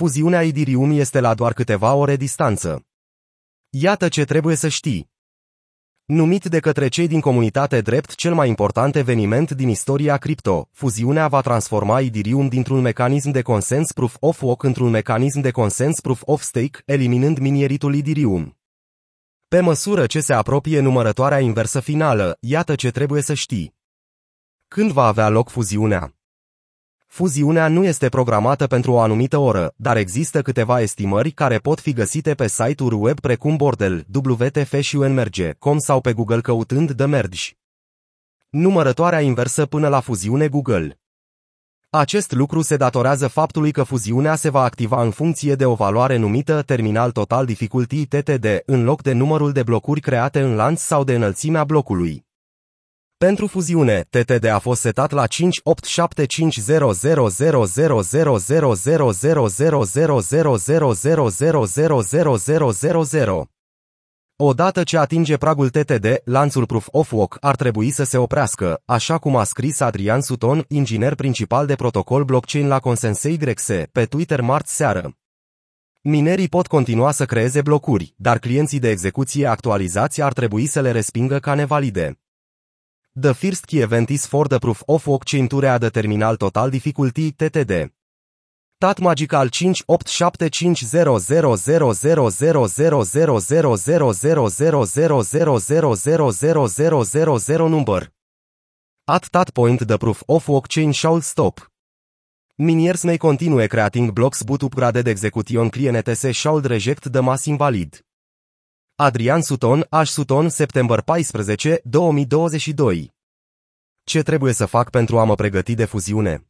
Fuziunea Idirium este la doar câteva ore distanță. Iată ce trebuie să știi. Numit de către cei din comunitate drept cel mai important eveniment din istoria cripto, fuziunea va transforma Idirium dintr-un mecanism de consens proof of work într-un mecanism de consens proof of stake, eliminând minieritul Idirium. Pe măsură ce se apropie numărătoarea inversă finală, iată ce trebuie să știi. Când va avea loc fuziunea? Fuziunea nu este programată pentru o anumită oră, dar există câteva estimări care pot fi găsite pe site-uri web precum Bordel, WTF și UNMerge.com sau pe Google căutând The Merge. Numărătoarea inversă până la fuziune Google. Acest lucru se datorează faptului că fuziunea se va activa în funcție de o valoare numită Terminal Total Difficulty TTD, în loc de numărul de blocuri create în lanț sau de înălțimea blocului. Pentru fuziune, TTD a fost setat la 587500000000000000000000000000000000000000000000000000000000000000000000000000000000000000000000000000000000000000000000000000000000000000000000000000000000000000000000000000000000000000000000000000000000000000000000000000000000000000000000000000000000000000000000000000000000000000000000000000000000000000000000000000000000000000000000000000000000000000000000000000000000000000000 The first key event is for the proof of work chain to read the terminal total difficulty TTD. Tat magical 587500000000000000000000000000000000000000000000000000000000000000000000000000000000000000000000000000000000000000000000000000000000000000000000000000000000000000000000000000000000000000000000000000000000000000000000000 number. At that point the proof of work chain shall stop. Miniers may continue creating blocks but upgraded execution clienetese shall reject the mass invalid. Adrian Sutton, Ash Sutton, september 14, 2022. Ce trebuie să fac pentru a mă pregăti de fuziune?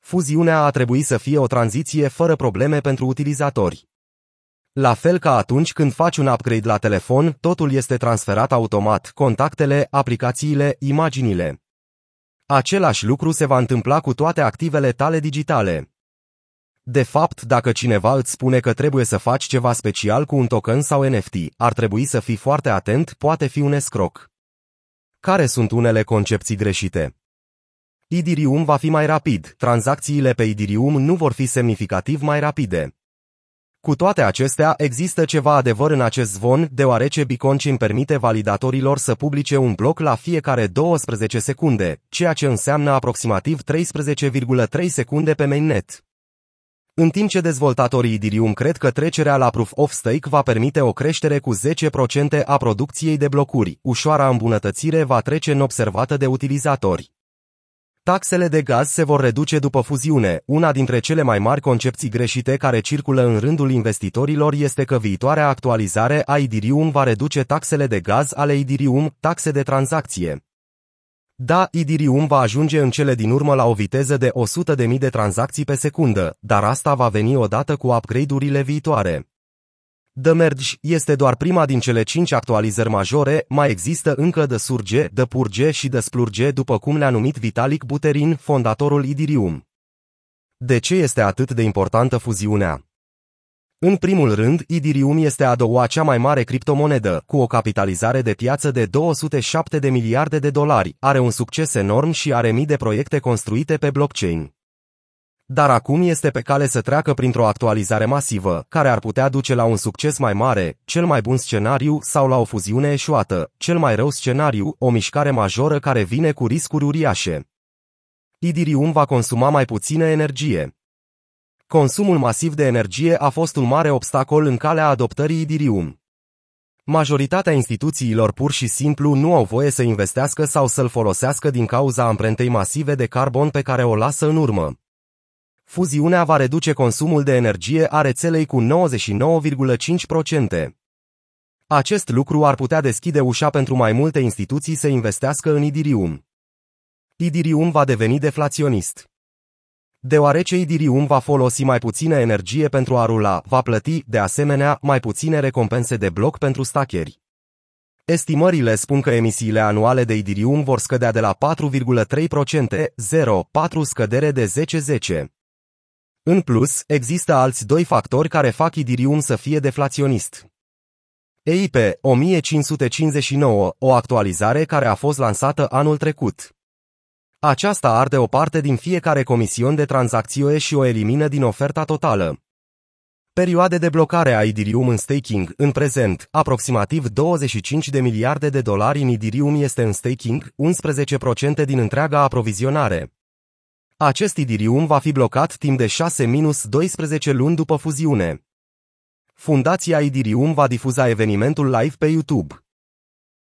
Fuziunea a trebuit să fie o tranziție fără probleme pentru utilizatori. La fel ca atunci când faci un upgrade la telefon, totul este transferat automat, contactele, aplicațiile, imaginile. Același lucru se va întâmpla cu toate activele tale digitale. De fapt, dacă cineva îți spune că trebuie să faci ceva special cu un token sau NFT, ar trebui să fii foarte atent, poate fi un escroc. Care sunt unele concepții greșite? Idirium va fi mai rapid, tranzacțiile pe Idirium nu vor fi semnificativ mai rapide. Cu toate acestea, există ceva adevăr în acest zvon, deoarece Bitcoin permite validatorilor să publice un bloc la fiecare 12 secunde, ceea ce înseamnă aproximativ 13,3 secunde pe mainnet. În timp ce dezvoltatorii Idirium cred că trecerea la Proof of Stake va permite o creștere cu 10% a producției de blocuri, ușoara îmbunătățire va trece neobservată de utilizatori. Taxele de gaz se vor reduce după fuziune. Una dintre cele mai mari concepții greșite care circulă în rândul investitorilor este că viitoarea actualizare a Idirium va reduce taxele de gaz ale Idirium, taxe de tranzacție. Da, Idirium va ajunge în cele din urmă la o viteză de 100.000 de tranzacții pe secundă, dar asta va veni odată cu upgrade-urile viitoare. The Merge este doar prima din cele cinci actualizări majore, mai există încă The Surge, The Purge și The Splurge după cum le-a numit Vitalik Buterin, fondatorul Idirium. De ce este atât de importantă fuziunea? În primul rând, Idirium este a doua cea mai mare criptomonedă, cu o capitalizare de piață de 207 de miliarde de dolari, are un succes enorm și are mii de proiecte construite pe blockchain dar acum este pe cale să treacă printr-o actualizare masivă, care ar putea duce la un succes mai mare, cel mai bun scenariu sau la o fuziune eșuată, cel mai rău scenariu, o mișcare majoră care vine cu riscuri uriașe. Idirium va consuma mai puțină energie. Consumul masiv de energie a fost un mare obstacol în calea adoptării Idirium. Majoritatea instituțiilor pur și simplu nu au voie să investească sau să-l folosească din cauza amprentei masive de carbon pe care o lasă în urmă. Fuziunea va reduce consumul de energie a rețelei cu 99,5%. Acest lucru ar putea deschide ușa pentru mai multe instituții să investească în Idirium. Idirium va deveni deflaționist. Deoarece Idirium va folosi mai puțină energie pentru a rula, va plăti, de asemenea, mai puține recompense de bloc pentru stacheri. Estimările spun că emisiile anuale de Idirium vor scădea de la 4,3%, 0,4 scădere de 10-10. În plus, există alți doi factori care fac Idirium să fie deflaționist. EIP 1559, o actualizare care a fost lansată anul trecut. Aceasta arde o parte din fiecare comision de tranzacție și o elimină din oferta totală. Perioade de blocare a Ethereum în staking. În prezent, aproximativ 25 de miliarde de dolari în Ethereum este în staking, 11% din întreaga aprovizionare. Acest Ethereum va fi blocat timp de 6-12 luni după fuziune. Fundația Ethereum va difuza evenimentul live pe YouTube.